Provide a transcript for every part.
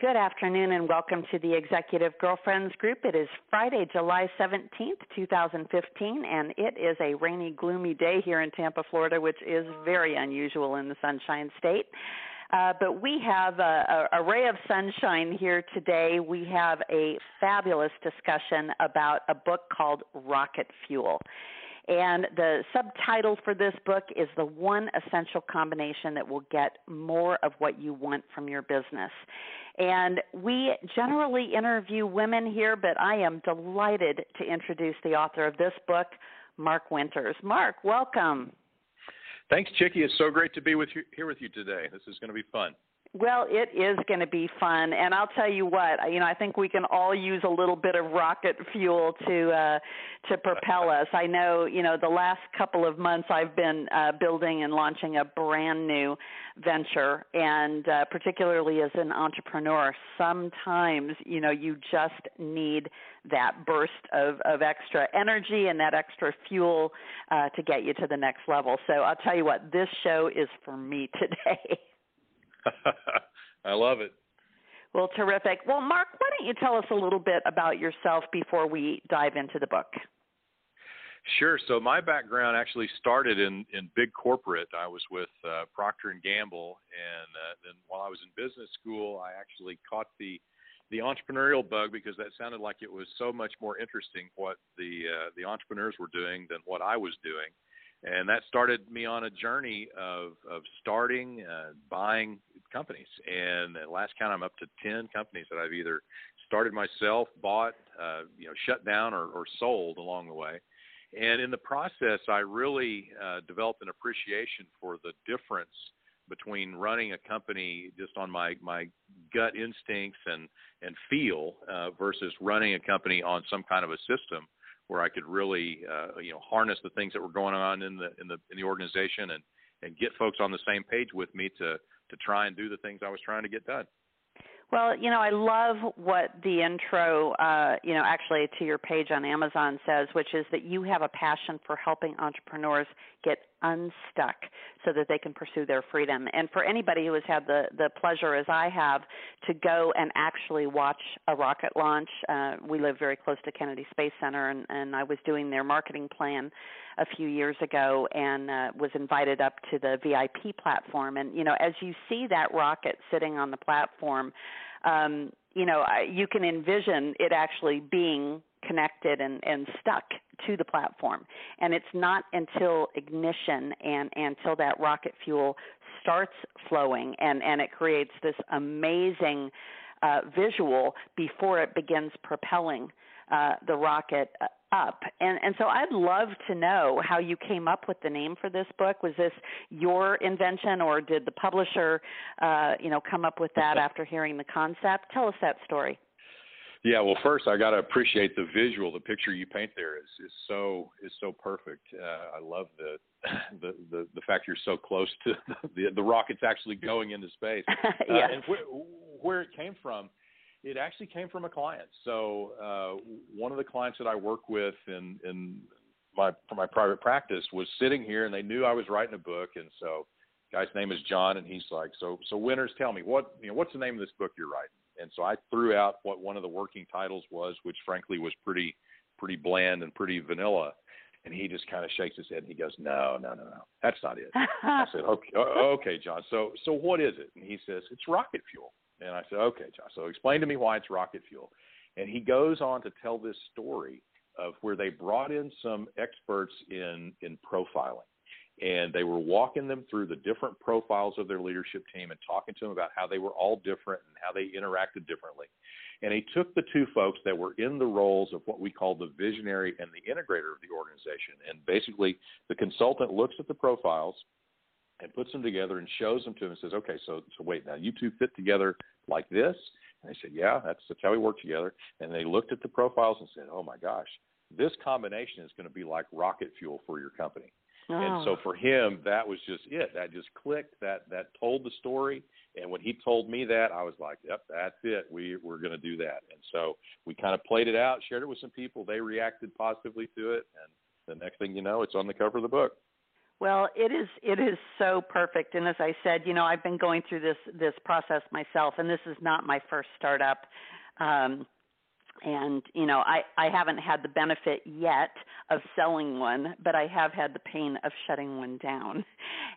Good afternoon and welcome to the Executive Girlfriends Group. It is Friday, July 17th, 2015, and it is a rainy, gloomy day here in Tampa, Florida, which is very unusual in the Sunshine State. Uh, but we have a, a, a ray of sunshine here today. We have a fabulous discussion about a book called Rocket Fuel. And the subtitle for this book is The One Essential Combination That Will Get More of What You Want from Your Business. And we generally interview women here, but I am delighted to introduce the author of this book, Mark Winters. Mark, welcome. Thanks, Chicke. It's so great to be with you, here with you today. This is going to be fun. Well, it is going to be fun, and I'll tell you what. You know, I think we can all use a little bit of rocket fuel to uh, to propel us. I know, you know, the last couple of months I've been uh, building and launching a brand new venture, and uh, particularly as an entrepreneur, sometimes you know you just need that burst of of extra energy and that extra fuel uh, to get you to the next level. So I'll tell you what, this show is for me today. I love it. Well, terrific. Well, Mark, why don't you tell us a little bit about yourself before we dive into the book? Sure. So my background actually started in in big corporate. I was with uh, Procter and Gamble, and uh, then while I was in business school, I actually caught the the entrepreneurial bug because that sounded like it was so much more interesting what the uh, the entrepreneurs were doing than what I was doing and that started me on a journey of of starting uh, buying companies. And at last count i'm up to 10 companies that i've either started myself bought uh, you know shut down or, or sold along the way. And in the process i really uh, developed an appreciation for the difference between running a company just on my my gut instincts and and feel uh, versus running a company on some kind of a system where I could really uh, you know harness the things that were going on in the in the in the organization and and get folks on the same page with me to to try and do the things I was trying to get done. Well, you know, I love what the intro, uh, you know, actually to your page on Amazon says, which is that you have a passion for helping entrepreneurs get unstuck so that they can pursue their freedom. And for anybody who has had the, the pleasure, as I have, to go and actually watch a rocket launch, uh, we live very close to Kennedy Space Center, and, and I was doing their marketing plan a few years ago and uh, was invited up to the VIP platform. And, you know, as you see that rocket sitting on the platform, um, you know, you can envision it actually being connected and, and stuck to the platform. And it's not until ignition and, and until that rocket fuel starts flowing and, and it creates this amazing uh, visual before it begins propelling uh, the rocket uh, up. And, and so I'd love to know how you came up with the name for this book. Was this your invention or did the publisher, uh, you know, come up with that after hearing the concept? Tell us that story. Yeah, well, first I got to appreciate the visual. The picture you paint there is is so is so perfect. Uh, I love the, the the the fact you're so close to the the rockets actually going into space. yeah. Uh, and where where it came from, it actually came from a client. So uh, one of the clients that I work with in in my for my private practice was sitting here, and they knew I was writing a book, and so guy's name is John, and he's like, so so Winters, tell me what you know, what's the name of this book you're writing? And so I threw out what one of the working titles was, which frankly was pretty pretty bland and pretty vanilla. And he just kind of shakes his head and he goes, "No, no, no, no, that's not it." I said, "Okay, okay, John. So so what is it?" And he says, "It's rocket fuel." And I said, "Okay, John. So explain to me why it's rocket fuel." And he goes on to tell this story of where they brought in some experts in in profiling and they were walking them through the different profiles of their leadership team and talking to them about how they were all different and how they interacted differently. And he took the two folks that were in the roles of what we call the visionary and the integrator of the organization. And basically, the consultant looks at the profiles and puts them together and shows them to him and says, okay, so, so wait, now you two fit together like this? And they said, yeah, that's, that's how we work together. And they looked at the profiles and said, oh my gosh, this combination is going to be like rocket fuel for your company. Oh. And so for him, that was just it. That just clicked. That that told the story. And when he told me that, I was like, "Yep, that's it. We we're going to do that." And so we kind of played it out, shared it with some people. They reacted positively to it, and the next thing you know, it's on the cover of the book. Well, it is it is so perfect, and as I said, you know, I've been going through this this process myself, and this is not my first startup. Um, and you know i i haven't had the benefit yet of selling one but i have had the pain of shutting one down.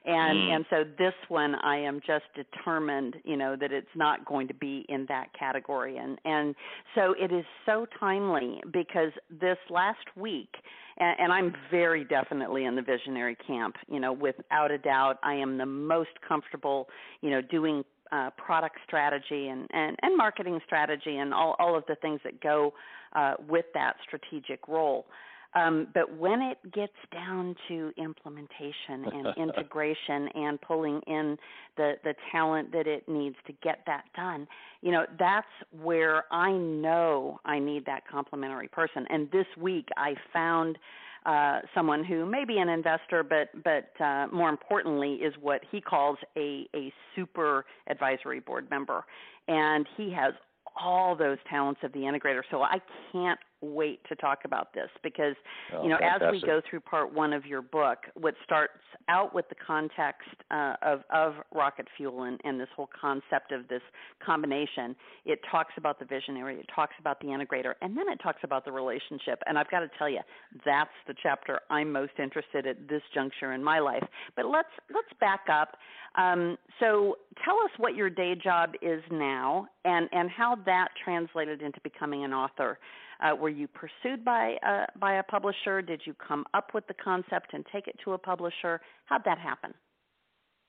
And mm. and so this one i am just determined you know that it's not going to be in that category. And and so it is so timely because this last week and, and i'm very definitely in the visionary camp you know without a doubt. I am the most comfortable you know doing uh, product strategy and, and, and marketing strategy and all, all of the things that go uh, with that strategic role. Um, but when it gets down to implementation and integration and pulling in the, the talent that it needs to get that done, you know, that's where I know I need that complementary person. And this week I found uh, someone who may be an investor, but but uh, more importantly is what he calls a a super advisory board member, and he has all those talents of the integrator. So I can't wait to talk about this because oh, you know fantastic. as we go through part one of your book what starts out with the context uh, of of rocket fuel and, and this whole concept of this combination it talks about the visionary it talks about the integrator and then it talks about the relationship. And i've got to tell you that's the chapter i'm most interested at this juncture in my life. But let's let's back up. Um, so tell us what your day job is now and and how that translated into becoming an author uh, were you pursued by a, by a publisher? Did you come up with the concept and take it to a publisher? How'd that happen?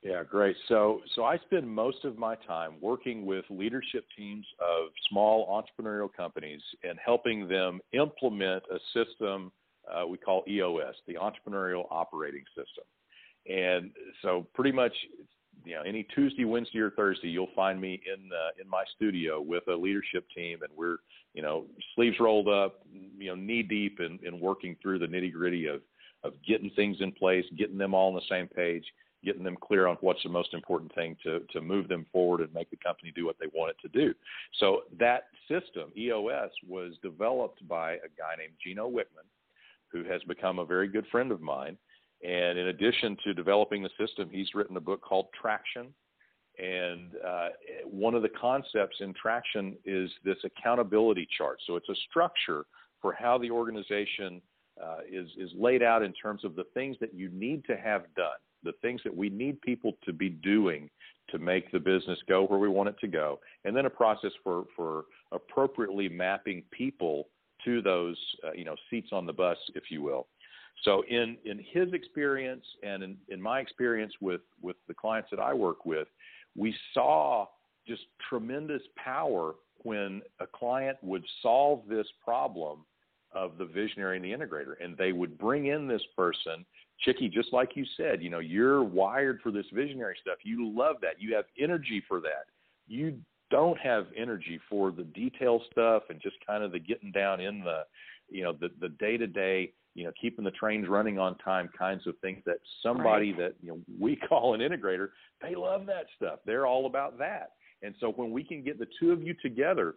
Yeah, great. So, so I spend most of my time working with leadership teams of small entrepreneurial companies and helping them implement a system uh, we call EOS, the Entrepreneurial Operating System. And so, pretty much, you know, any Tuesday, Wednesday, or Thursday, you'll find me in uh, in my studio with a leadership team, and we're you know sleeves rolled up, you know, knee deep in, in working through the nitty gritty of of getting things in place, getting them all on the same page, getting them clear on what's the most important thing to to move them forward and make the company do what they want it to do. So that system, EOS, was developed by a guy named Gino Wickman, who has become a very good friend of mine and in addition to developing the system, he's written a book called Traction. And uh, one of the concepts in Traction is this accountability chart. So it's a structure for how the organization uh, is, is laid out in terms of the things that you need to have done, the things that we need people to be doing to make the business go where we want it to go, and then a process for, for appropriately mapping people to those uh, you know seats on the bus, if you will. So in in his experience and in, in my experience with with the clients that I work with, we saw just tremendous power when a client would solve this problem of the visionary and the integrator and they would bring in this person Chicke just like you said you know you're wired for this visionary stuff. You love that. You have energy for that. You don't have energy for the detail stuff and just kind of the getting down in the you know the the day to day you know, keeping the trains running on time kinds of things that somebody right. that, you know, we call an integrator, they love that stuff. They're all about that. And so when we can get the two of you together,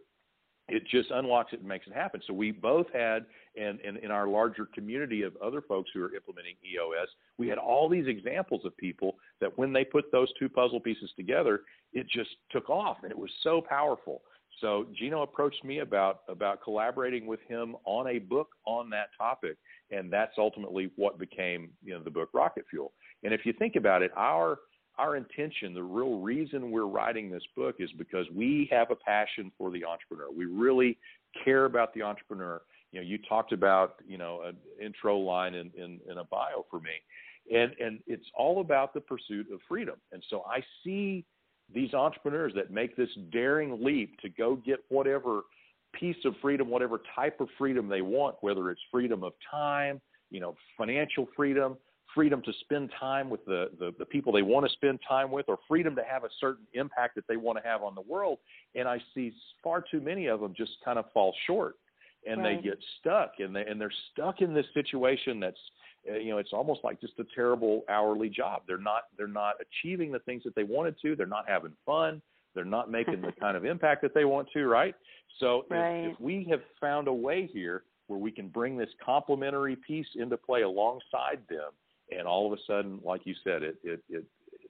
it just unlocks it and makes it happen. So we both had, and, and in our larger community of other folks who are implementing EOS, we had all these examples of people that when they put those two puzzle pieces together, it just took off and it was so powerful. So Gino approached me about about collaborating with him on a book on that topic, and that's ultimately what became you know the book Rocket Fuel. And if you think about it, our our intention, the real reason we're writing this book is because we have a passion for the entrepreneur. We really care about the entrepreneur. You know, you talked about you know an intro line in, in, in a bio for me, and and it's all about the pursuit of freedom. And so I see these entrepreneurs that make this daring leap to go get whatever piece of freedom, whatever type of freedom they want, whether it's freedom of time, you know, financial freedom, freedom to spend time with the, the, the people they want to spend time with, or freedom to have a certain impact that they want to have on the world. And I see far too many of them just kind of fall short and right. they get stuck and they and they're stuck in this situation that's uh, you know it's almost like just a terrible hourly job they're not they're not achieving the things that they wanted to they're not having fun they're not making the kind of impact that they want to right so right. If, if we have found a way here where we can bring this complementary piece into play alongside them and all of a sudden, like you said, it it, it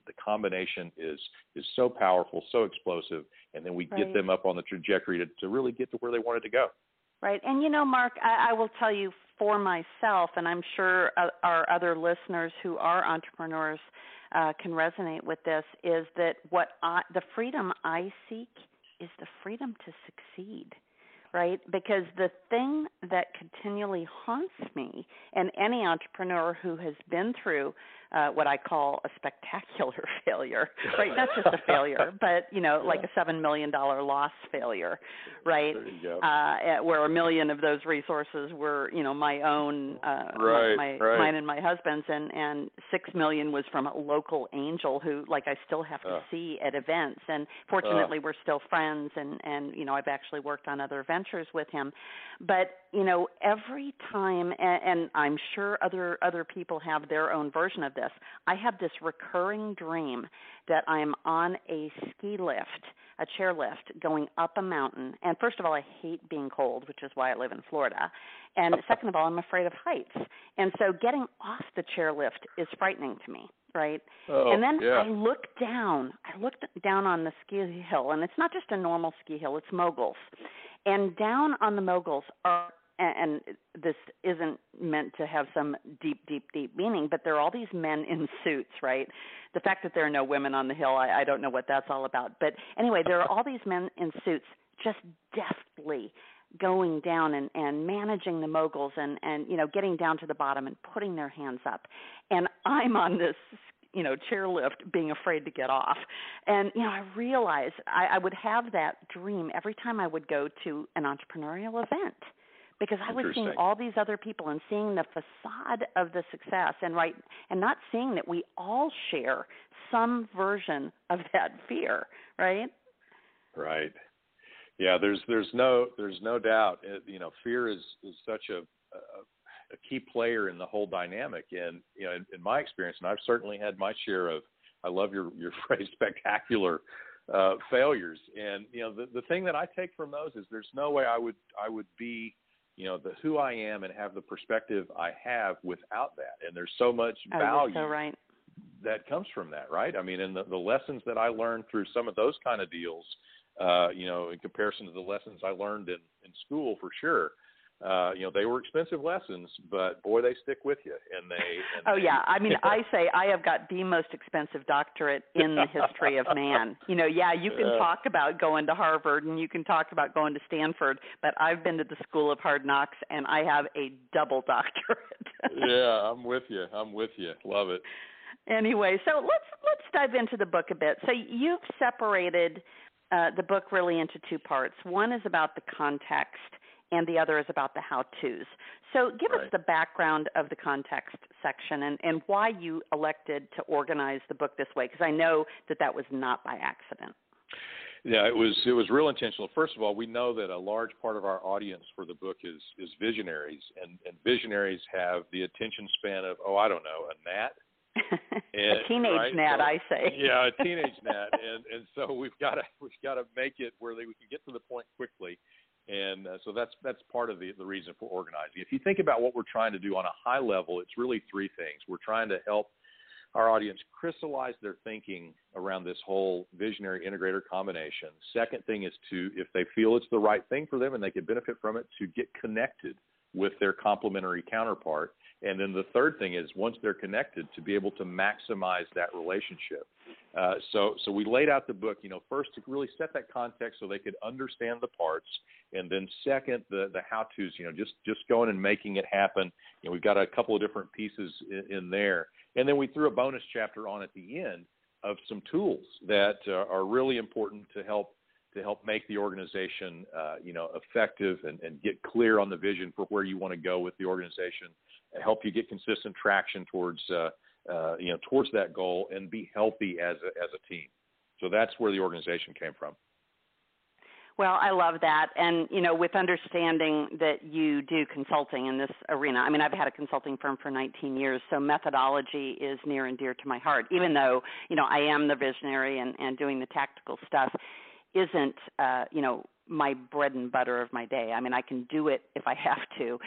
the combination is is so powerful, so explosive, and then we right. get them up on the trajectory to, to really get to where they wanted to go. Right. And you know, Mark, I, I will tell you for myself, and I'm sure uh, our other listeners who are entrepreneurs uh, can resonate with this, is that what I, the freedom I seek is the freedom to succeed right? Because the thing that continually haunts me, and any entrepreneur who has been through uh, what I call a spectacular failure, right? Not just a failure, but you know, like a seven million dollar loss failure, right? Uh, where a million of those resources were, you know, my own, uh, right, my, right. mine and my husband's, and and six million was from a local angel who, like, I still have to uh. see at events, and fortunately, we're still friends, and and you know, I've actually worked on other ventures with him, but you know, every time, and, and I'm sure other other people have their own version of this. I have this recurring dream that I'm on a ski lift, a chair lift, going up a mountain. And first of all, I hate being cold, which is why I live in Florida. And second of all, I'm afraid of heights. And so getting off the chair lift is frightening to me right? Oh, and then yeah. I look down. I look down on the ski hill, and it's not just a normal ski hill; it's moguls. And down on the moguls are and this isn't meant to have some deep, deep, deep meaning, but there are all these men in suits, right? The fact that there are no women on the hill, I, I don't know what that's all about. But anyway, there are all these men in suits just deftly going down and, and managing the moguls and, and, you know, getting down to the bottom and putting their hands up. And I'm on this you know chairlift being afraid to get off and you know i realized I, I would have that dream every time i would go to an entrepreneurial event because I was seeing all these other people and seeing the facade of the success and right and not seeing that we all share some version of that fear, right? Right. Yeah, there's there's no there's no doubt. It, you know, fear is is such a, a a key player in the whole dynamic. And you know, in, in my experience, and I've certainly had my share of. I love your your phrase, spectacular uh, failures. And you know, the the thing that I take from those is there's no way I would I would be you know the who I am and have the perspective I have without that. And there's so much oh, value so right. that comes from that, right? I mean, and the, the lessons that I learned through some of those kind of deals, uh, you know, in comparison to the lessons I learned in in school, for sure uh, you know, they were expensive lessons, but boy, they stick with you. And they. And oh they, yeah, I mean, I say I have got the most expensive doctorate in the history of man. You know, yeah, you can yeah. talk about going to Harvard and you can talk about going to Stanford, but I've been to the School of Hard Knocks and I have a double doctorate. yeah, I'm with you. I'm with you. Love it. Anyway, so let's let's dive into the book a bit. So you've separated uh, the book really into two parts. One is about the context and the other is about the how to's. So, give right. us the background of the context section and, and why you elected to organize the book this way, because I know that that was not by accident. Yeah, it was it was real intentional. First of all, we know that a large part of our audience for the book is is visionaries, and, and visionaries have the attention span of oh I don't know a gnat, and, a teenage right? gnat, so, I say. Yeah, a teenage gnat, and and so we've got to we've got to make it where they, we can get to the point quickly and uh, so that's that's part of the the reason for organizing. If you think about what we're trying to do on a high level, it's really three things. We're trying to help our audience crystallize their thinking around this whole visionary integrator combination. Second thing is to, if they feel it's the right thing for them and they can benefit from it, to get connected with their complementary counterpart. And then the third thing is once they're connected, to be able to maximize that relationship. Uh, so, so we laid out the book, you know, first to really set that context so they could understand the parts, and then second, the the how-tos, you know, just just going and making it happen. You know, we've got a couple of different pieces in, in there, and then we threw a bonus chapter on at the end of some tools that uh, are really important to help to help make the organization, uh, you know, effective and, and get clear on the vision for where you want to go with the organization, help you get consistent traction towards, uh, uh, you know, towards that goal, and be healthy as a, as a team. So that's where the organization came from. Well, I love that. And, you know, with understanding that you do consulting in this arena, I mean, I've had a consulting firm for 19 years, so methodology is near and dear to my heart, even though, you know, I am the visionary and, and doing the tactical stuff isn't uh, you know my bread and butter of my day. I mean, I can do it if I have to.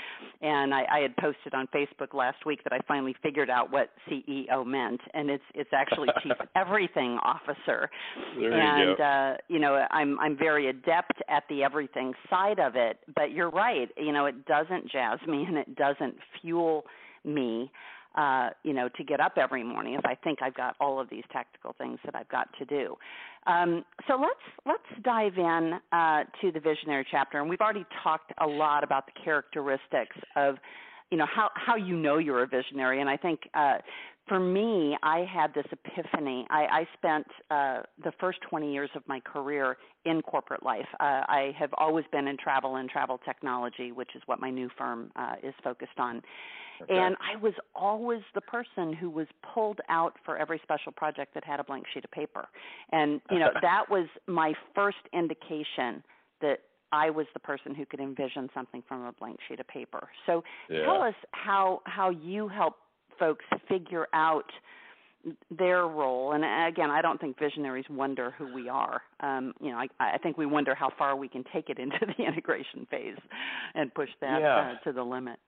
And I, I had posted on Facebook last week that I finally figured out what CEO meant, and it's it's actually Chief Everything Officer. There and you go. uh, you know, I'm I'm very adept at the everything side of it. But you're right. You know, it doesn't jazz me and it doesn't fuel me uh, you know, to get up every morning if I think I've got all of these tactical things that I've got to do. Um, so let's let's dive in uh, to the visionary chapter, and we've already talked a lot about the characteristics of, you know, how how you know you're a visionary, and I think. Uh, for me, I had this epiphany. I, I spent uh, the first 20 years of my career in corporate life. Uh, I have always been in travel and travel technology, which is what my new firm uh, is focused on. Okay. And I was always the person who was pulled out for every special project that had a blank sheet of paper. And, you know, that was my first indication that I was the person who could envision something from a blank sheet of paper. So yeah. tell us how how you help folks figure out their role. And again, I don't think visionaries wonder who we are. Um, you know, I, I think we wonder how far we can take it into the integration phase and push that yeah. uh, to the limit.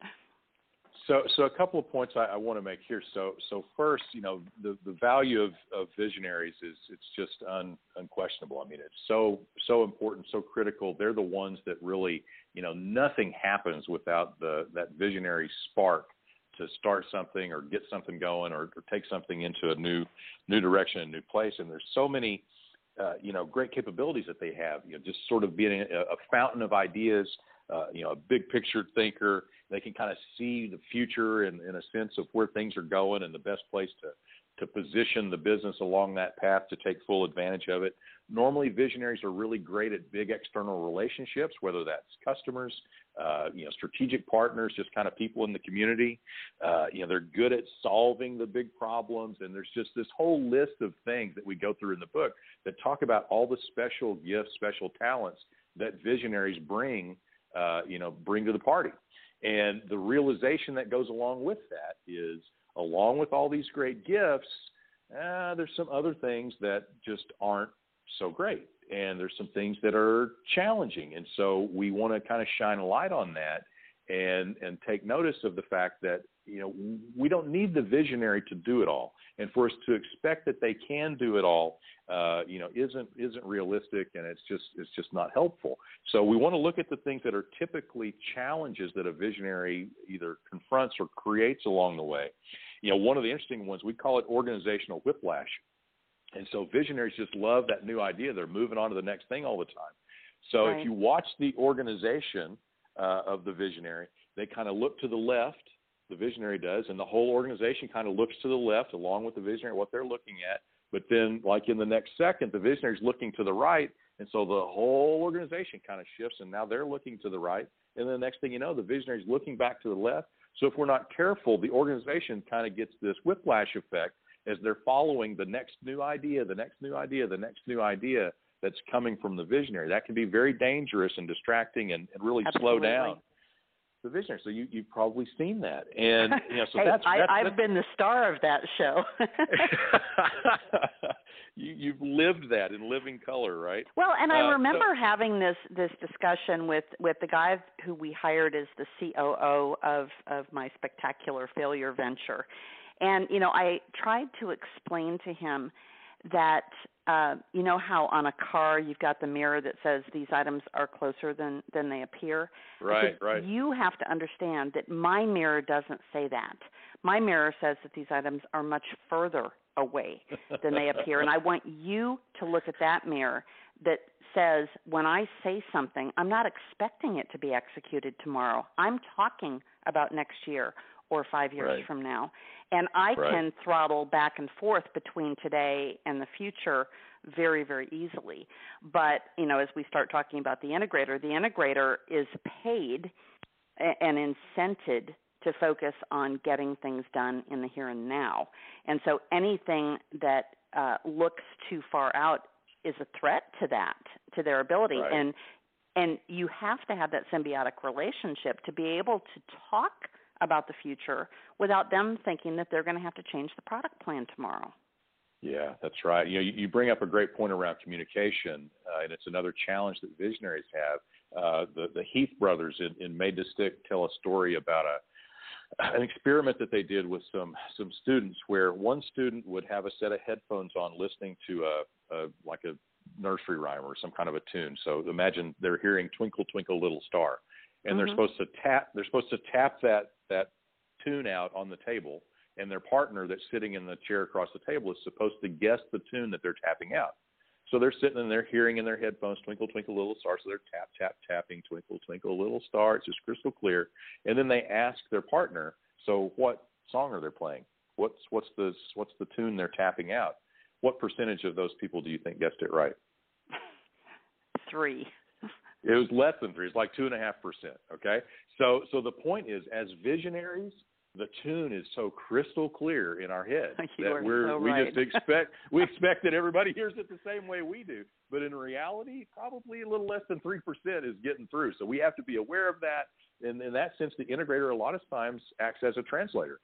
So, so a couple of points I, I want to make here. So, so first, you know, the, the value of, of visionaries is it's just un, unquestionable. I mean, it's so so important, so critical. They're the ones that really, you know, nothing happens without the that visionary spark to start something or get something going or, or take something into a new new direction, a new place. And there's so many, uh, you know, great capabilities that they have. You know, just sort of being a, a fountain of ideas. Uh, you know, a big picture thinker they can kind of see the future in, in a sense of where things are going and the best place to to position the business along that path to take full advantage of it. Normally, visionaries are really great at big external relationships, whether that's customers, uh, you know, strategic partners, just kind of people in the community. Uh, you know, they're good at solving the big problems, and there's just this whole list of things that we go through in the book that talk about all the special gifts, special talents that visionaries bring, uh, you know, bring to the party. And the realization that goes along with that is, along with all these great gifts, uh, there's some other things that just aren't so great. And there's some things that are challenging. And so we want to kind of shine a light on that and, and take notice of the fact that, you know, we don't need the visionary to do it all. And for us to expect that they can do it all, uh, you know, isn't isn't realistic, and it's just it's just not helpful. So we want to look at the things that are typically challenges that a visionary either confronts or creates along the way. You know, one of the interesting ones we call it organizational whiplash, and so visionaries just love that new idea. They're moving on to the next thing all the time. So right. if you watch the organization uh, of the visionary, they kind of look to the left the visionary does, and the whole organization kind of looks to the left along with the visionary, what they're looking at, but then, like in the next second, the visionary is looking to the right, and so the whole organization kind of shifts, and now they're looking to the right. And then the next thing you know, the visionary is looking back to the left. So if we're not careful, the organization kind of gets this whiplash effect as they're following the next new idea, the next new idea, the next new idea that's coming from the visionary. That can be very dangerous and distracting and, and really Absolutely. slow down the visionary. So you you've probably seen that, and you know, so hey, that's, I, that's, I've that's, been the star of that show. you you've lived that in living color, right? Well, and I Uh, remember so- having this this discussion with with the guy who we hired as the COO of of my spectacular failure venture, and you know I tried to explain to him that uh, you know how on a car you've got the mirror that says these items are closer than than they appear. Right, right. You have to understand that my mirror doesn't say that. My mirror says that these items are much further away than they appear. And I want you to look at that mirror that says, when I say something, I'm not expecting it to be executed tomorrow. I'm talking about next year or five years Right. from now. And I Right. can throttle back and forth between today and the future very, very easily. But, you know, as we start talking about the integrator, the integrator is paid and incented to focus on getting things done in the here and now. And so anything that uh, looks too far out is a threat to that, to their ability. Right. And and you have to have that symbiotic relationship to be able to talk about the future without them thinking that they're going to have to change the product plan tomorrow. Yeah, that's right. You know, you, you bring up a great point around communication, uh, and it's another challenge that visionaries have. Uh, the the Heath brothers in, in Made to Stick tell a story about a an experiment that they did with some some students where one student would have a set of headphones on listening to a, a like a nursery rhyme or some kind of a tune. So imagine they're hearing Twinkle Twinkle Little Star and mm-hmm. they're supposed to tap they're supposed to tap that that tune out on the table and their partner that's sitting in the chair across the table is supposed to guess the tune that they're tapping out. So they're sitting and they're hearing in their headphones "Twinkle Twinkle Little Star," so they're tap tap tapping "Twinkle Twinkle Little Star." It's just crystal clear. And then they ask their partner, "So what song are they playing? What's what's the what's the tune they're tapping out?" What percentage of those people do you think guessed it right? Three. It was less than three. It's like two and a half percent. Okay. So so the point is, as visionaries, the tune is so crystal clear in our head you that we're so we right. just expect we expect that everybody hears it the same way we do. But in reality, probably a little less than three percent is getting through. So we have to be aware of that. And in that sense, the integrator a lot of times acts as a translator.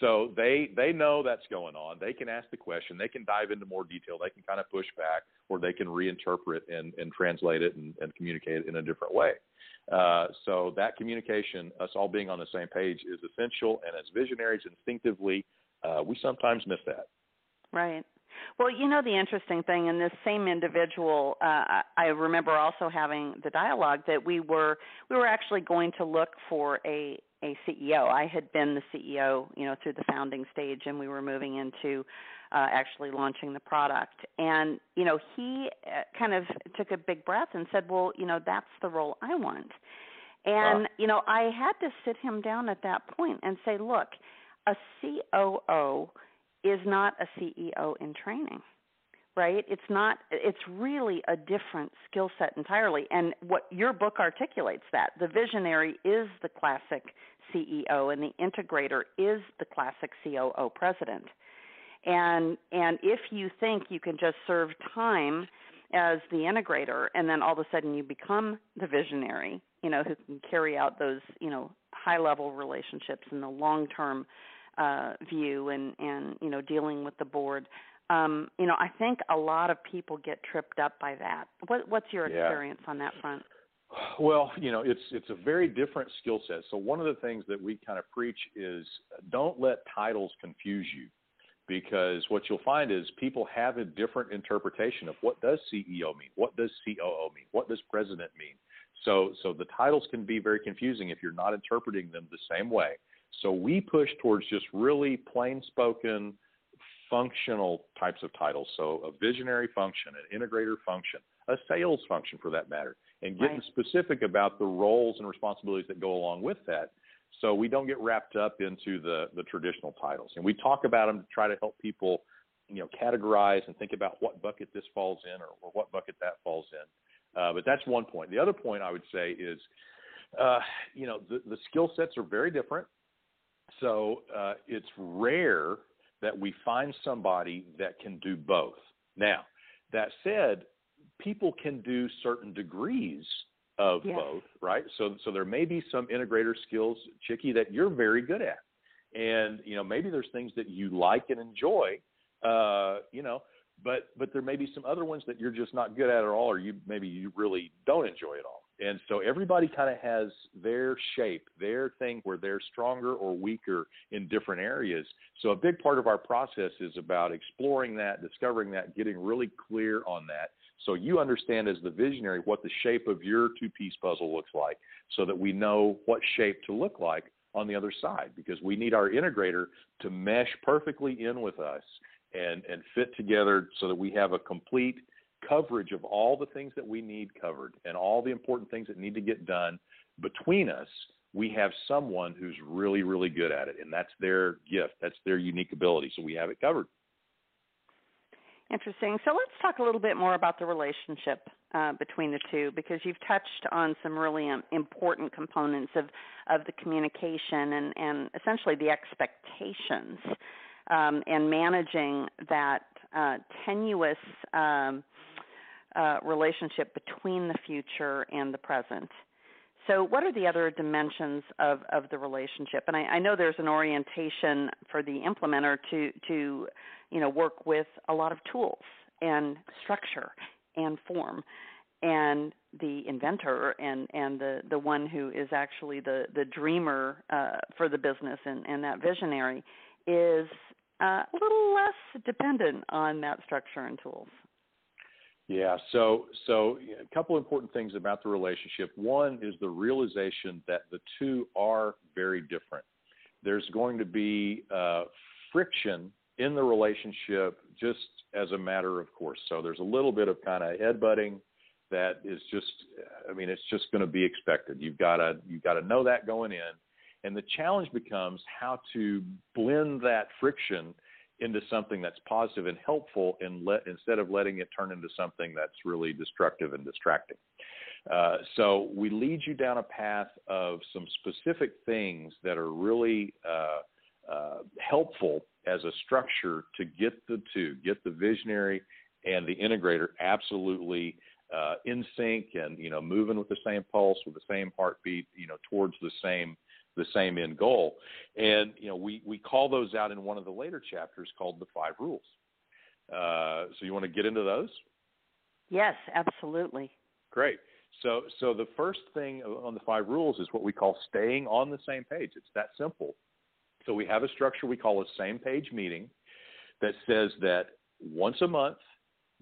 So they they know that's going on. They can ask the question. They can dive into more detail. They can kind of push back, or they can reinterpret and, and translate it and, and communicate it in a different way. Uh, so that communication, us all being on the same page, is essential. And as visionaries, instinctively, uh, we sometimes miss that. Right. Well, you know the interesting thing in this same individual, uh, I remember also having the dialogue that we were we were actually going to look for a a CEO. I had been the CEO, you know, through the founding stage, and we were moving into uh, actually launching the product. And you know, he uh, kind of took a big breath and said, "Well, you know, that's the role I want." And you know, I had to sit him down at that point and say, "Look, a COO is not a CEO in training." Right it's not it's really a different skill set entirely and what your book articulates that the visionary is the classic CEO and the integrator is the classic COO president. And and if you think you can just serve time as the integrator and then all of a sudden you become the visionary, you know, who can carry out those, you know, high level relationships and the long term uh, view and and you know dealing with the board. Um, you know, I think a lot of people get tripped up by that. What, what's your yeah. experience on that front? Well, you know, it's it's a very different skill set. So one of the things that we kind of preach is don't let titles confuse you because what you'll find is people have a different interpretation of what does CEO mean? What does COO mean? What does president mean? So so the titles can be very confusing if you're not interpreting them the same way. So we push towards just really plain spoken functional types of titles. So a visionary function, an integrator function, a sales function for that matter and getting right. specific about the roles and responsibilities that go along with that so we don't get wrapped up into the the traditional titles and we talk about them to try to help people you know categorize and think about what bucket this falls in or, or what bucket that falls in uh, but that's one point the other point i would say is uh, you know the, the skill sets are very different so uh, it's rare that we find somebody that can do both now that said people can do certain degrees of yes. both, right? So so there may be some integrator skills, Chicke, that you're very good at. And, you know, maybe there's things that you like and enjoy, uh, you know, but but there may be some other ones that you're just not good at at all or you maybe you really don't enjoy at all. And so everybody kind of has their shape, their thing where they're stronger or weaker in different areas. So a big part of our process is about exploring that, discovering that, getting really clear on that so you understand as the visionary what the shape of your two piece puzzle looks like so that we know what shape to look like on the other side because we need our integrator to mesh perfectly in with us and, and fit together so that we have a complete coverage of all the things that we need covered and all the important things that need to get done between us we have someone who's really really good at it and that's their gift that's their unique ability so we have it covered Interesting. So let's talk a little bit more about the relationship uh, between the two because you've touched on some really um, important components of, of the communication and, and essentially the expectations um, and managing that uh, tenuous um, uh, relationship between the future and the present. So, what are the other dimensions of, of the relationship? And I, I know there's an orientation for the implementer to to you know work with a lot of tools and structure and form and the inventor and and the the one who is actually the the dreamer uh, for the business and and that visionary is uh, a little less dependent on that structure and tools. Yeah. So, so a couple important things about the relationship. One is the realization that the two are very different. There's going to be uh, friction in the relationship just as a matter of course. So there's a little bit of kind of headbutting that is just, I mean, it's just going to be expected. You've got to, you've got to know that going in. And the challenge becomes how to blend that friction into something that's positive and helpful and let, instead of letting it turn into something that's really destructive and distracting. Uh, so we lead you down a path of some specific things that are really uh, uh, helpful as a structure to get the two, get the visionary and the integrator absolutely uh, in sync and you know moving with the same pulse, with the same heartbeat, you know towards the same the same end goal. And you know, we we call those out in one of the later chapters called the five rules. Uh, so you want to get into those? Yes, absolutely. Great. So so the first thing on the five rules is what we call staying on the same page. It's that simple. So we have a structure we call a same page meeting that says that once a month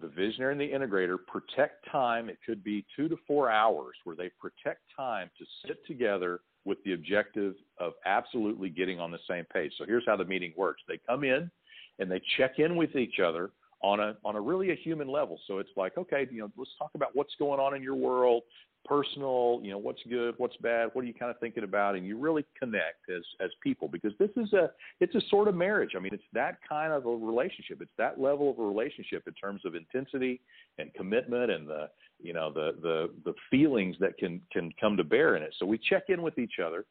the visionary and the integrator protect time. It could be two to four hours where they protect time to sit together with the objective of absolutely getting on the same page. So here's how the meeting works. They come in and they check in with each other on a on a really a human level. So it's like, okay, you know, let's talk about what's going on in your world personal, you know, what's good, what's bad, what are you kind of thinking about, and you really connect as as people because this is a it's a sort of marriage. I mean, it's that kind of a relationship. It's that level of a relationship in terms of intensity and commitment and the you know the the the feelings that can can come to bear in it. So we check in with each other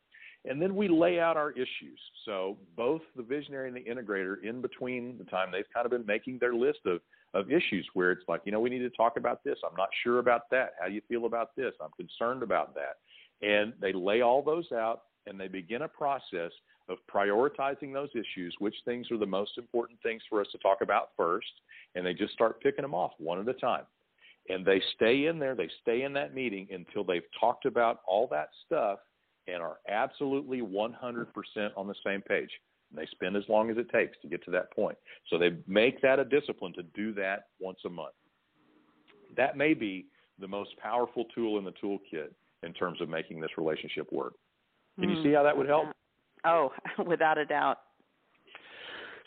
and then we lay out our issues. So both the visionary and the integrator, in between the time they've kind of been making their list of, of issues where it's like, you know, we need to talk about this. I'm not sure about that. How do you feel about this? I'm concerned about that. And they lay all those out and they begin a process of prioritizing those issues, which things are the most important things for us to talk about first. And they just start picking them off one at a time. And they stay in there, they stay in that meeting until they've talked about all that stuff and are absolutely 100% on the same page. And they spend as long as it takes to get to that point. So they make that a discipline to do that once a month. That may be the most powerful tool in the toolkit in terms of making this relationship work. Can you hmm. see how that would help? Oh, without a doubt.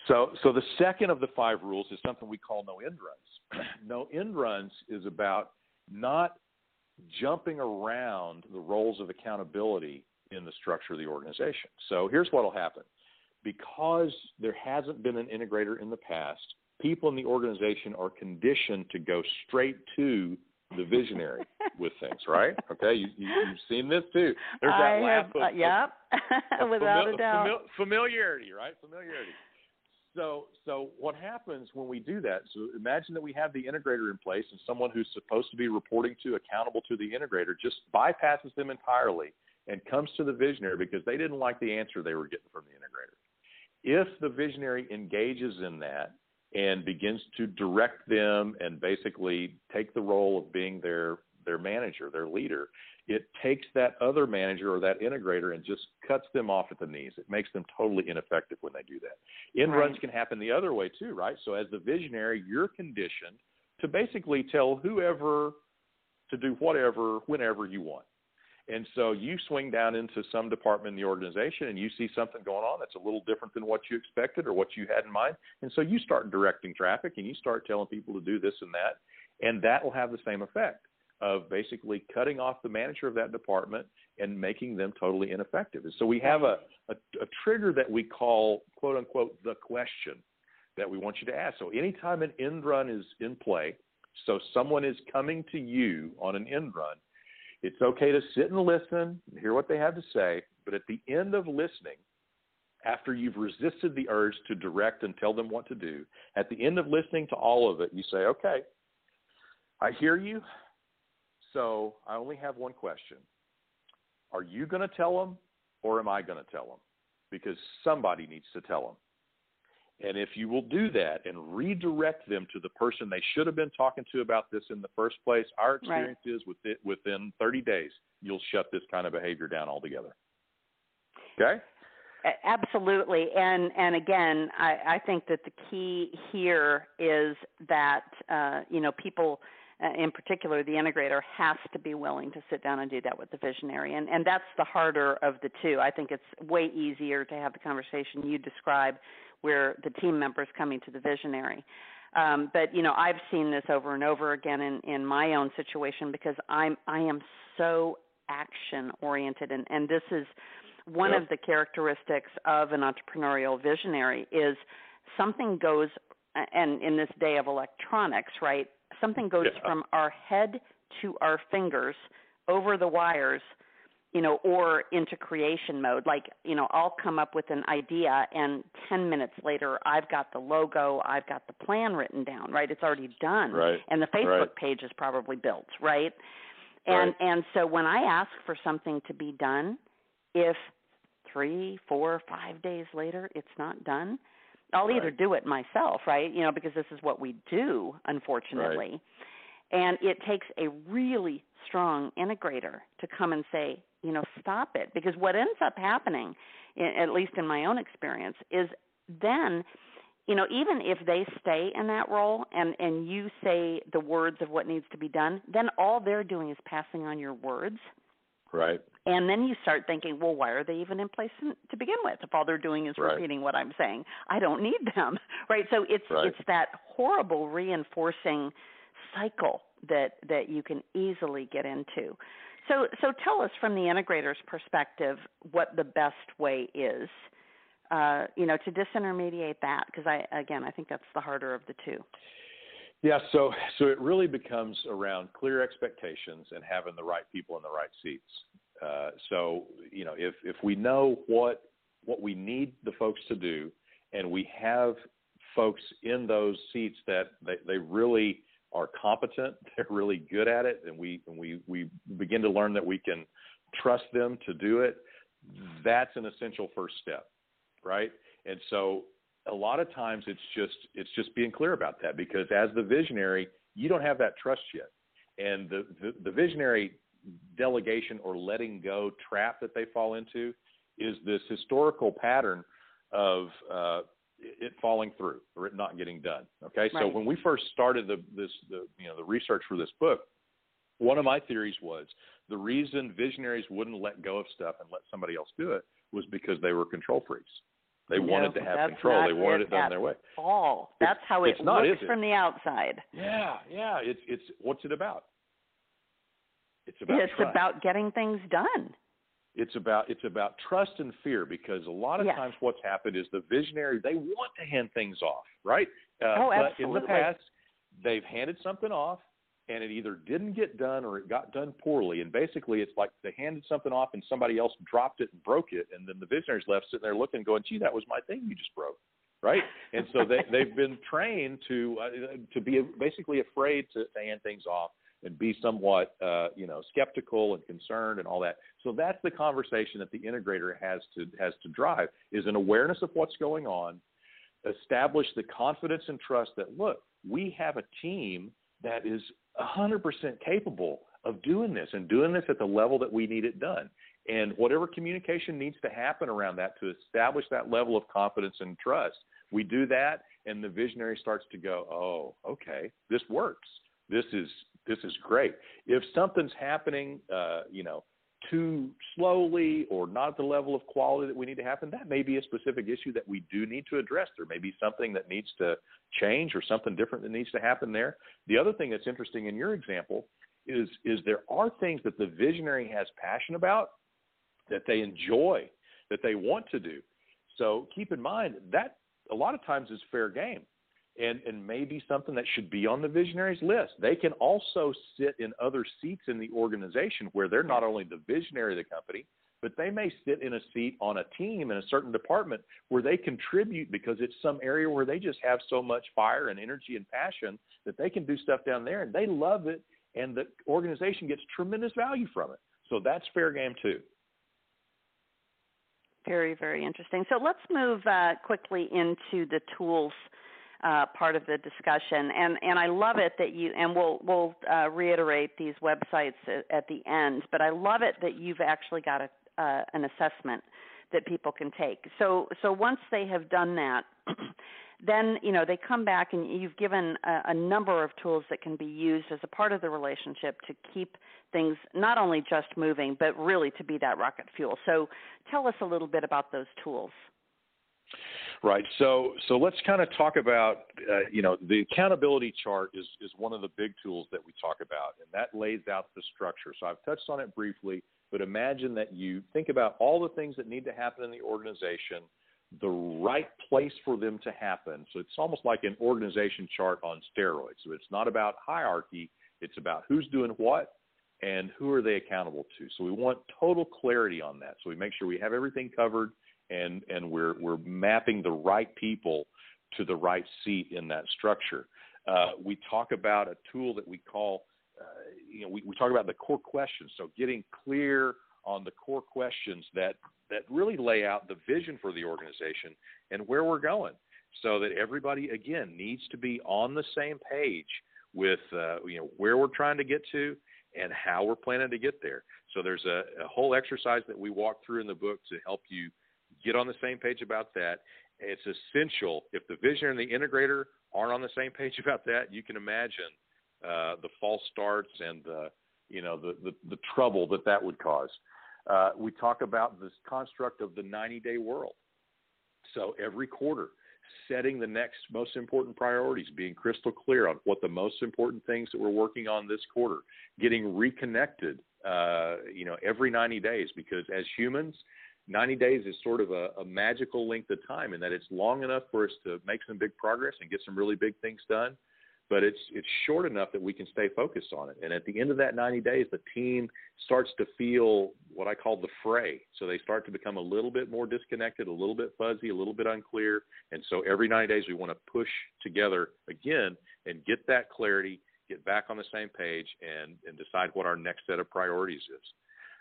So, so the second of the five rules is something we call no end runs. no end runs is about not jumping around the roles of accountability in the structure of the organization. So here's what will happen. Because there hasn't been an integrator in the past, people in the organization are conditioned to go straight to the visionary with things, right? Okay, you, you, have seen this too. There's that I laugh have, of, uh, yep, of, without a doubt. familiarity, right? Familiarity. So, so what happens when we do that? So imagine that we have the integrator in place and someone who's supposed to be reporting to, accountable to the integrator, just bypasses them entirely and comes to the visionary because they didn't like the answer they were getting from the integrator. If the visionary engages in that and begins to direct them and basically take the role of being their their manager, their leader, it takes that other manager or that integrator and just cuts them off at the knees. It makes them totally ineffective when they do that. End runs can happen the other way too, right? So as the visionary, you're conditioned to basically tell whoever to do whatever whenever you want. And so you swing down into some department in the organization and you see something going on that's a little different than what you expected or what you had in mind. And so you start directing traffic and you start telling people to do this and that. And that will have the same effect of basically cutting off the manager of that department and making them totally ineffective. And so we have a, a, a trigger that we call, quote unquote, the question that we want you to ask. So anytime an end run is in play, so someone is coming to you on an end run, it's okay to sit and listen, and hear what they have to say, but at the end of listening, after you've resisted the urge to direct and tell them what to do, at the end of listening to all of it, you say, okay, I hear you. So I only have one question. Are you going to tell them or am I going to tell them? Because somebody needs to tell them. And if you will do that and redirect them to the person they should have been talking to about this in the first place, our experience right. is with it, within 30 days, you'll shut this kind of behavior down altogether. Okay? Absolutely, and and again, I, I think that the key here is that uh, you know people, uh, in particular the integrator, has to be willing to sit down and do that with the visionary, and and that's the harder of the two. I think it's way easier to have the conversation you describe, where the team member is coming to the visionary. Um, but you know, I've seen this over and over again in in my own situation because I'm I am so action oriented, and and this is one yep. of the characteristics of an entrepreneurial visionary is something goes and in this day of electronics right something goes yeah. from our head to our fingers over the wires you know or into creation mode like you know I'll come up with an idea and 10 minutes later I've got the logo I've got the plan written down right it's already done right. and the Facebook right. page is probably built right and right. and so when I ask for something to be done if three, four, five days later it's not done, I'll right. either do it myself, right? You know, because this is what we do, unfortunately. Right. And it takes a really strong integrator to come and say, you know, stop it. Because what ends up happening, at least in my own experience, is then you know even if they stay in that role and and you say the words of what needs to be done then all they're doing is passing on your words Right. And then you start thinking, well, why are they even in place to begin with? If all they're doing is right. repeating what I'm saying, I don't need them, right? So it's right. it's that horrible reinforcing cycle that that you can easily get into. So so tell us from the integrator's perspective what the best way is, uh, you know, to disintermediate that because I again I think that's the harder of the two. Yeah, so so it really becomes around clear expectations and having the right people in the right seats. Uh, so you know, if if we know what what we need the folks to do, and we have folks in those seats that they, they really are competent, they're really good at it, and we and we we begin to learn that we can trust them to do it. That's an essential first step, right? And so a lot of times it's just it's just being clear about that because as the visionary you don't have that trust yet and the the, the visionary delegation or letting go trap that they fall into is this historical pattern of uh, it falling through or it not getting done. Okay, right. so when we first started the this the you know the research for this book, one of my theories was the reason visionaries wouldn't let go of stuff and let somebody else do it was because they were control freaks. They no, wanted to have control. They wanted it, done their way. All. That's it's, how it not, looks it? from the outside. Yeah, yeah. It's it's what's it about? It's about It's about getting things done. It's about it's about trust and fear because a lot of yes. times what's happened is the visionary they want to hand things off, right? Uh, oh, but absolutely. in the past they've handed something off and it either didn't get done or it got done poorly. And basically, it's like they handed something off and somebody else dropped it and broke it, and then the visionaries left sitting there looking, going, "Gee, that was my thing you just broke." Right, and so they they've been trained to uh, to be basically afraid to, to hand things off and be somewhat uh, you know skeptical and concerned and all that. So that's the conversation that the integrator has to has to drive is an awareness of what's going on, establish the confidence and trust that look, we have a team that is 100% capable of doing this and doing this at the level that we need it done. And whatever communication needs to happen around that to establish that level of confidence and trust, we do that, and the visionary starts to go, "Oh, okay, this works. This is this is great." If something's happening, uh, you know, too slowly or not at the level of quality that we need to happen, that may be a specific issue that we do need to address. There may be something that needs to change or something different that needs to happen there. The other thing that's interesting in your example is is there are things that the visionary has passion about that they enjoy, that they want to do. So keep in mind that a lot of times is fair game and, and maybe something that should be on the visionaries list. They can also sit in other seats in the organization where they're not only the visionary of the company, but they may sit in a seat on a team in a certain department where they contribute because it's some area where they just have so much fire and energy and passion that they can do stuff down there and they love it and the organization gets tremendous value from it. So that's fair game too. Very, very interesting. So let's move uh, quickly into the tools uh, part of the discussion, and and I love it that you and we'll we'll uh, reiterate these websites at, at, the end. But I love it that you've actually got a, uh, an assessment that people can take. So so once they have done that. then you know they come back and you've given a, a, number of tools that can be used as a part of the relationship to keep things not only just moving but really to be that rocket fuel so tell us a little bit about those tools right so so let's kind of talk about uh, you know the accountability chart is is one of the big tools that we talk about and that lays out the structure so i've touched on it briefly but imagine that you think about all the things that need to happen in the organization the right place for them to happen. So it's almost like an organization chart on steroids. So it's not about hierarchy, it's about who's doing what and who are they accountable to. So we want total clarity on that. So we make sure we have everything covered and and we're we're mapping the right people to the right seat in that structure. Uh, we talk about a tool that we call, uh, you know, we, we talk about the core questions. So getting clear on the core questions that that really lay out the vision for the organization and where we're going so that everybody again needs to be on the same page with uh, you know where we're trying to get to and how we're planning to get there so there's a, a whole exercise that we walk through in the book to help you get on the same page about that. It's essential. If the vision and the integrator aren't on the same page about that you can imagine uh, the false starts and the you know the, the the trouble that that would cause. Uh, we talk about this construct of the 90 day world. So every quarter, setting the next most important priorities, being crystal clear on what the most important things that we're working on this quarter, getting reconnected, uh, you know, every 90 days, because as humans, 90 days is sort of a, a magical length of time in that it's long enough for us to make some big progress and get some really big things done but it's it's short enough that we can stay focused on it. And at the end of that 90 days, the team starts to feel what I call the fray. So they start to become a little bit more disconnected, a little bit fuzzy, a little bit unclear. And so every 90 days, we want to push together again and get that clarity, get back on the same page, and and decide what our next set of priorities is.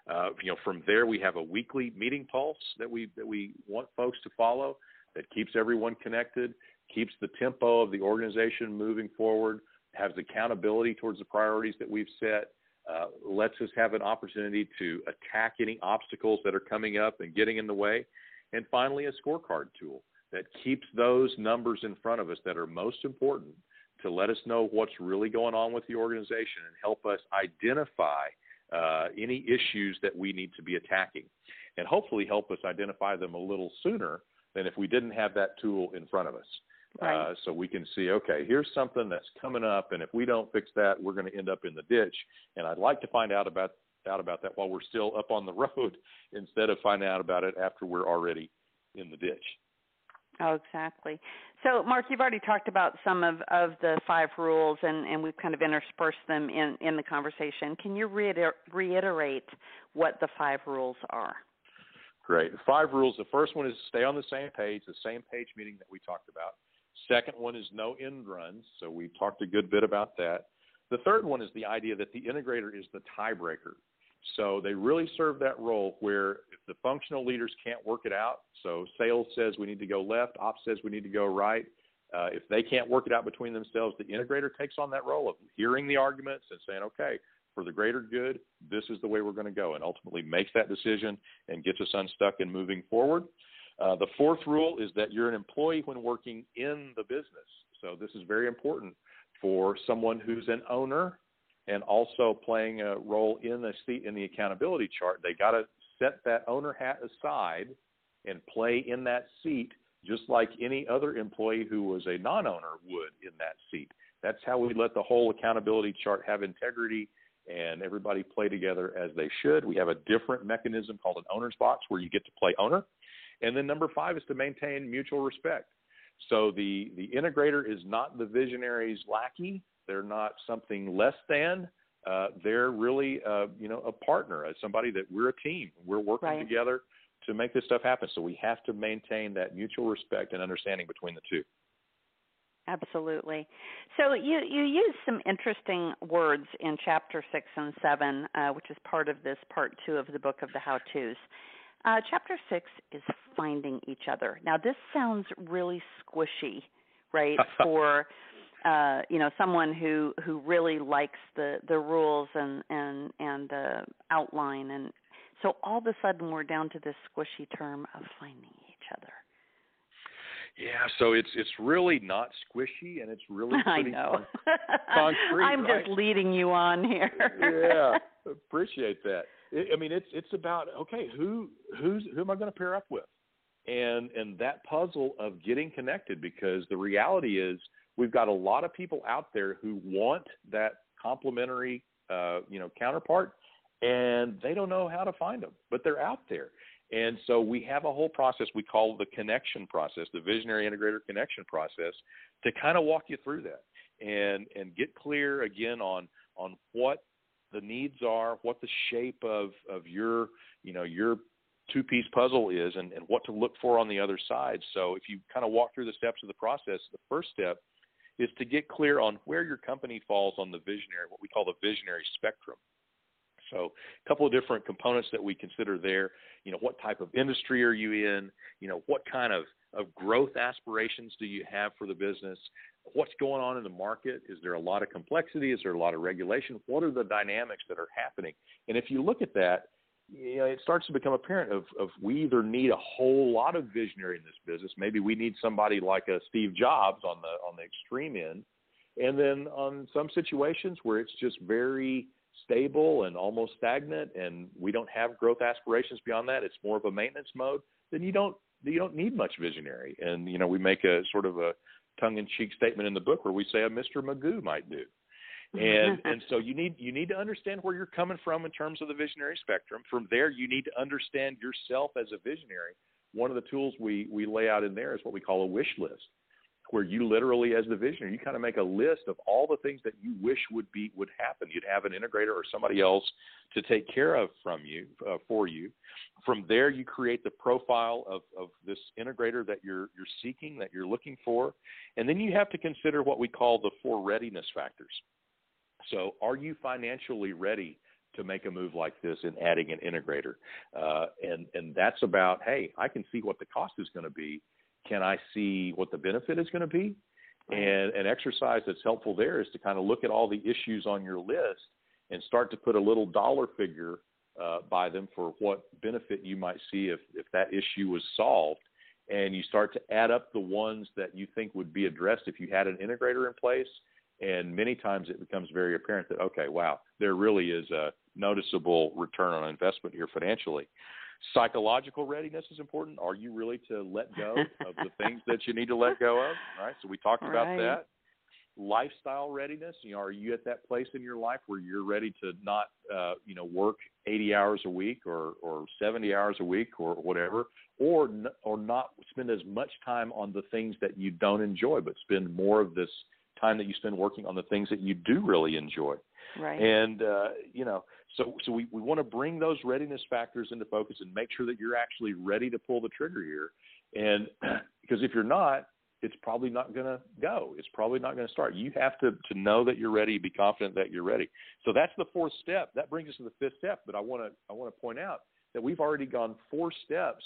Uh, you know, from there we have a weekly meeting pulse that we that we want folks to follow that keeps everyone connected keeps the tempo of the organization moving forward, has accountability towards the priorities that we've set, uh, lets us have an opportunity to attack any obstacles that are coming up and getting in the way, and finally, a scorecard tool that keeps those numbers in front of us that are most important to let us know what's really going on with the organization and help us identify uh, any issues that we need to be attacking and hopefully help us identify them a little sooner than if we didn't have that tool in front of us. Right. Uh, so we can see, okay, here's something that's coming up, and if we don't fix that, we're going to end up in the ditch. And I'd like to find out about out about that while we're still up on the road, instead of finding out about it after we're already in the ditch. Oh, exactly. So, Mark, you've already talked about some of, of the five rules, and, and we've kind of interspersed them in, in the conversation. Can you reiter- reiterate what the five rules are? Great. Five rules. The first one is stay on the same page, the same page meeting that we talked about. Second one is no end runs. So we talked a good bit about that. The third one is the idea that the integrator is the tiebreaker. So they really serve that role where if the functional leaders can't work it out, so sales says we need to go left, ops says we need to go right. Uh, if they can't work it out between themselves, the integrator takes on that role of hearing the arguments and saying, okay, for the greater good, this is the way we're going to go, and ultimately makes that decision and gets us unstuck and moving forward. Uh, the fourth rule is that you're an employee when working in the business. So this is very important for someone who's an owner and also playing a role in the seat in the accountability chart. They got to set that owner hat aside and play in that seat just like any other employee who was a non-owner would in that seat. That's how we let the whole accountability chart have integrity and everybody play together as they should. We have a different mechanism called an owner's box where you get to play owner. And then number five is to maintain mutual respect. So the, the integrator is not the visionary's lackey. They're not something less than. Uh, they're really, uh, you know, a partner, as somebody that we're a team. We're working right. together to make this stuff happen. So we have to maintain that mutual respect and understanding between the two. Absolutely. So you you use some interesting words in chapter six and seven, uh, which is part of this part two of the book of the how tos. Uh, chapter six is finding each other. Now, this sounds really squishy, right? For uh, you know someone who who really likes the the rules and and and the outline, and so all of a sudden we're down to this squishy term of finding each other. Yeah, so it's it's really not squishy, and it's really I know. Con- concrete. I'm right? just leading you on here. yeah, appreciate that. I mean, it's it's about okay, who who's who am I going to pair up with, and and that puzzle of getting connected because the reality is we've got a lot of people out there who want that complementary uh, you know counterpart, and they don't know how to find them, but they're out there. And so we have a whole process we call the connection process, the visionary integrator connection process, to kind of walk you through that and and get clear again on on what the needs are, what the shape of of your you know your two piece puzzle is, and, and what to look for on the other side. So if you kind of walk through the steps of the process, the first step is to get clear on where your company falls on the visionary, what we call the visionary spectrum. So a couple of different components that we consider there. You know, what type of industry are you in? You know, what kind of, of growth aspirations do you have for the business? What's going on in the market? Is there a lot of complexity? Is there a lot of regulation? What are the dynamics that are happening? And if you look at that, you know, it starts to become apparent of, of we either need a whole lot of visionary in this business. Maybe we need somebody like a Steve Jobs on the on the extreme end, and then on some situations where it's just very stable and almost stagnant and we don't have growth aspirations beyond that it's more of a maintenance mode then you don't you don't need much visionary and you know we make a sort of a tongue in cheek statement in the book where we say a Mr. Magoo might do and and so you need you need to understand where you're coming from in terms of the visionary spectrum. From there you need to understand yourself as a visionary. One of the tools we we lay out in there is what we call a wish list where you literally as the visionary you kind of make a list of all the things that you wish would be would happen. You'd have an integrator or somebody else to take care of from you uh, for you. From there you create the profile of, of this integrator that you're you're seeking that you're looking for. And then you have to consider what we call the four readiness factors so are you financially ready to make a move like this in adding an integrator uh, and and that's about hey i can see what the cost is going to be can I see what the benefit is going to be? And an exercise that's helpful there is to kind of look at all the issues on your list and start to put a little dollar figure uh, by them for what benefit you might see if, if that issue was solved. And you start to add up the ones that you think would be addressed if you had an integrator in place. And many times it becomes very apparent that, okay, wow, there really is a noticeable return on investment here financially. Psychological readiness is important. Are you really to let go of the things that you need to let go of? Right. So we talked about Right. that. Lifestyle readiness. You know, are you at that place in your life where you're ready to not, uh, you know, work 80 hours a week or or 70 hours a week or whatever, or or not spend as much time on the things that you don't enjoy, but spend more of this time that you spend working on the things that you do really enjoy. right. And uh, you know, so so we, we want to bring those readiness factors into focus and make sure that you're actually ready to pull the trigger here. And because if you're not, it's probably not going to go. It's probably not going to start. You have to to know that you're ready, be confident that you're ready. So that's the fourth step. That brings us to the fifth step. But I want to I want to point out that we've already gone four steps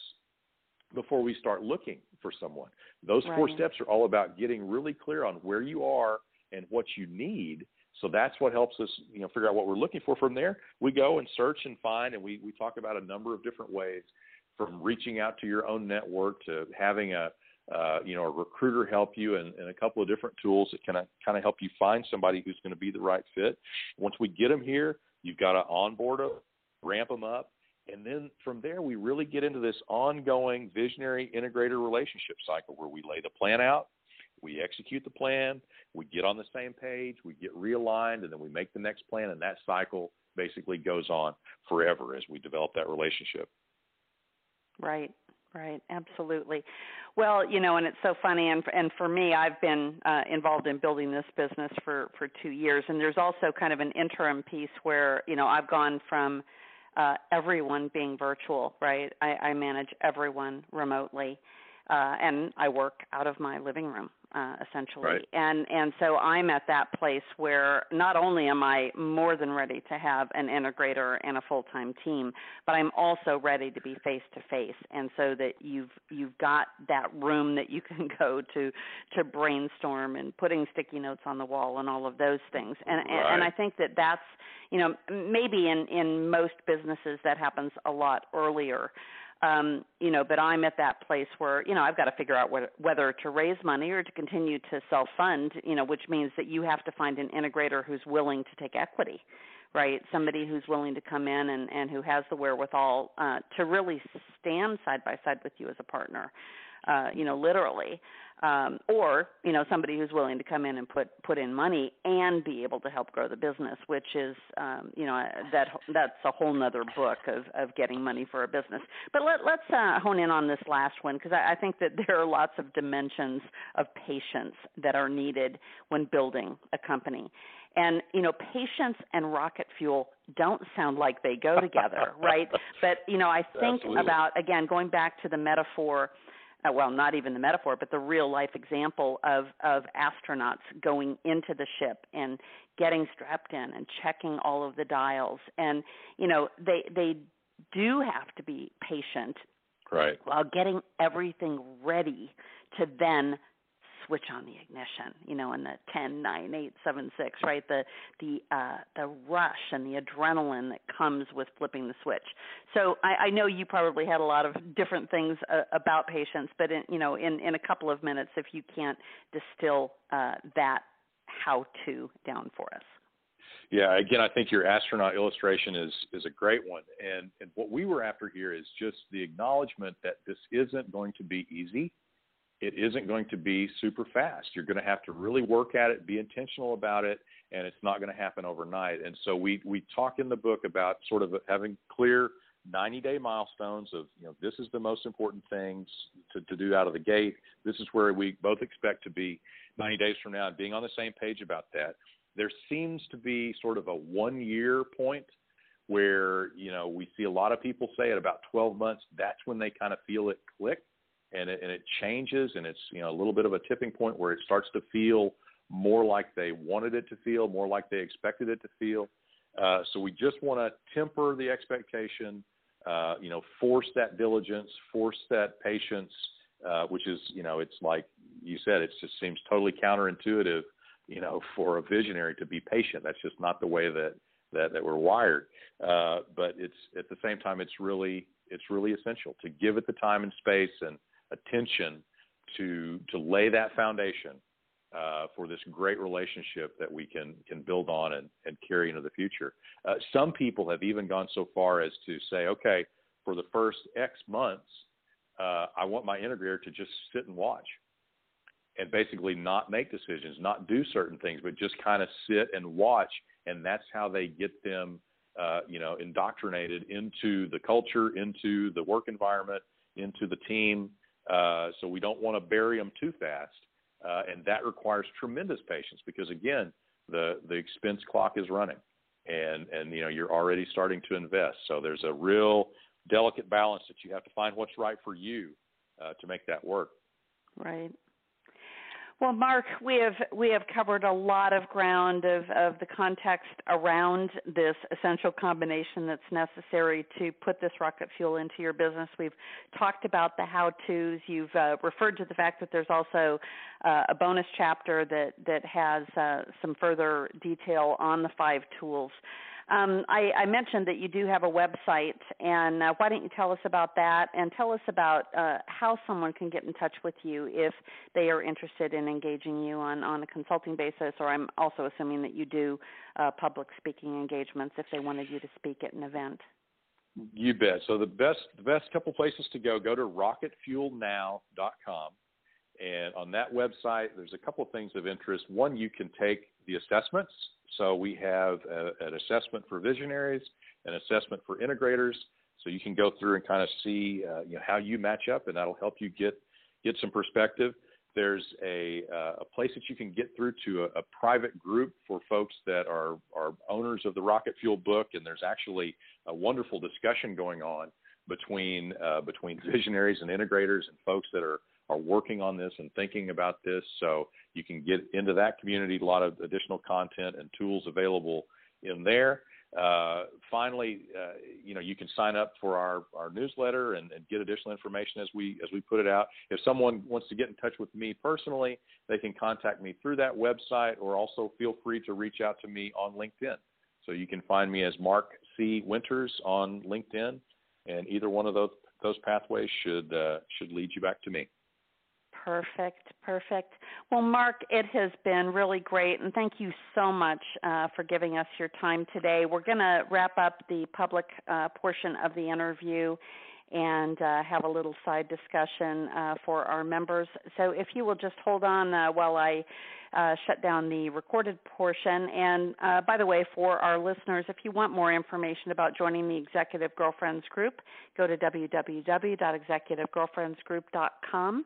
before we start looking for someone. Those four steps are all about getting really clear on where you are and what you need. So that's what helps us, you know, figure out what we're looking for. From there, we go and search and find, and we we talk about a number of different ways, from reaching out to your own network to having a uh, you know a recruiter help you, and, and a couple of different tools that can kind of help you find somebody who's going to be the right fit. Once we get them here, you've got to onboard them, ramp them up, and then from there, we really get into this ongoing visionary integrator relationship cycle where we lay the plan out, we execute the plan, we get on the same page, we get realigned, and then we make the next plan, and that cycle basically goes on forever as we develop that relationship. Right, right, absolutely. Well, you know, and it's so funny, and and for me, I've been uh, involved in building this business for for two years, and there's also kind of an interim piece where you know I've gone from uh, everyone being virtual, right? I, I manage everyone remotely, uh, and I work out of my living room uh, essentially. Right. And and so I'm at that place where not only am I more than ready to have an integrator and a full-time team, but I'm also ready to be face to face, and so that you've you've got that room that you can go to to brainstorm and putting sticky notes on the wall and all of those things. And right. and, and I think that that's you know maybe in in most businesses that happens a lot earlier um, you know, but I'm at that place where you know I've got to figure out what, whether to raise money or to continue to self-fund. You know, which means that you have to find an integrator who's willing to take equity, right? Somebody who's willing to come in and and who has the wherewithal uh, to really stand side by side with you as a partner. Uh, you know, literally um, or you know somebody who's willing to come in and put put in money and be able to help grow the business, which is um, you know that that's a whole nother book of of getting money for a business. But let, let's uh, hone in on this last one because I, I think that there are lots of dimensions of patience that are needed when building a company. And you know, patience and rocket fuel don't sound like they go together, right? But you know, I think Absolutely. about again going back to the metaphor uh, well, not even the metaphor, but the real life example of of astronauts going into the ship and getting strapped in and checking all of the dials, and you know they they do have to be patient right. while getting everything ready to then switch on the ignition, you know, in the 10, 9, 8, 7, 6, right? The the uh, the rush and the adrenaline that comes with flipping the switch. So I, I know you probably had a lot of different things uh, about patience, but in, you know, in in a couple of minutes, if you can't distill uh, that how to down for us. Yeah, again, I think your astronaut illustration is is a great one, and and what we were after here is just the acknowledgement that this isn't going to be easy it isn't going to be super fast. You're going to have to really work at it, be intentional about it, and it's not going to happen overnight. And so we we talk in the book about sort of having clear 90 day milestones of you know this is the most important things to, to do out of the gate. This is where we both expect to be 90 days from now, and being on the same page about that. There seems to be sort of a one year point where you know we see a lot of people say at about 12 months that's when they kind of feel it click and it, and it changes and it's you know a little bit of a tipping point where it starts to feel more like they wanted it to feel, more like they expected it to feel. Uh, so we just want to temper the expectation, uh, you know, force that diligence, force that patience, uh, which is, you know, it's like you said, it just seems totally counterintuitive, you know, for a visionary to be patient. That's just not the way that that, that we're wired. Uh, but it's at the same time, it's really it's really essential to give it the time and space and attention to to lay that foundation uh, for this great relationship that we can can build on and, and carry into the future. Uh, some people have even gone so far as to say, okay, for the first X months, uh, I want my integrator to just sit and watch and basically not make decisions, not do certain things, but just kind of sit and watch. And that's how they get them, uh, you know, indoctrinated into the culture, into the work environment, into the team, uh, so we don't want to bury them too fast, uh, and that requires tremendous patience because again, the the expense clock is running, and and you know you're already starting to invest. So there's a real delicate balance that you have to find what's right for you uh, to make that work. Right. Well, Mark, we have we have covered a lot of ground of, of the context around this essential combination that's necessary to put this rocket fuel into your business. We've talked about the how-tos. You've uh, referred to the fact that there's also uh, a bonus chapter that that has uh, some further detail on the five tools. Um, I, I, mentioned that you do have a website, and uh, why don't you tell us about that and tell us about uh, how someone can get in touch with you if they are interested in engaging you on, on a consulting basis, or I'm also assuming that you do uh, public speaking engagements if they wanted you to speak at an event. You bet. So the best the best couple places to go go to rocketfuelnow.com, and on that website there's a couple of things of interest. One, you can take the assessments so we have a, an assessment for visionaries, an assessment for integrators. So you can go through and kind of see uh, you know how you match up, and that'll help you get get some perspective. There's a, uh, a place that you can get through to a, a, private group for folks that are are owners of the Rocket Fuel book, and there's actually a wonderful discussion going on between uh, between visionaries and integrators and folks that are are working on this and thinking about this. So you can get into that community. A lot of additional content and tools available in there. Uh, finally, uh, you know, you can sign up for our, our newsletter and, and, get additional information as we as we put it out. If someone wants to get in touch with me personally, they can contact me through that website, or also feel free to reach out to me on LinkedIn. So you can find me as Mark C. Winters on LinkedIn, and either one of those those pathways should uh, should lead you back to me. Perfect, perfect. Well, Mark, it has been really great, and thank you so much uh, for giving us your time today. We're going to wrap up the public uh, portion of the interview and uh, have a little side discussion uh, for our members. So if you will just hold on uh, while I uh, shut down the recorded portion. And uh, by the way, for our listeners, if you want more information about joining the Executive Girlfriends Group, go to www.executivegirlfriendsgroup.com.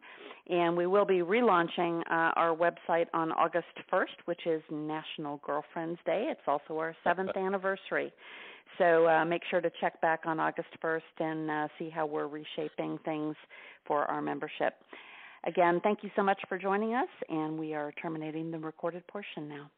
And we will be relaunching uh, our website on August 1st, which is National Girlfriends Day. It's also our seventh anniversary. So uh, make sure to check back on August 1st and uh, see how we're reshaping things for our membership. Again, thank you so much for joining us, and we are terminating the recorded portion now.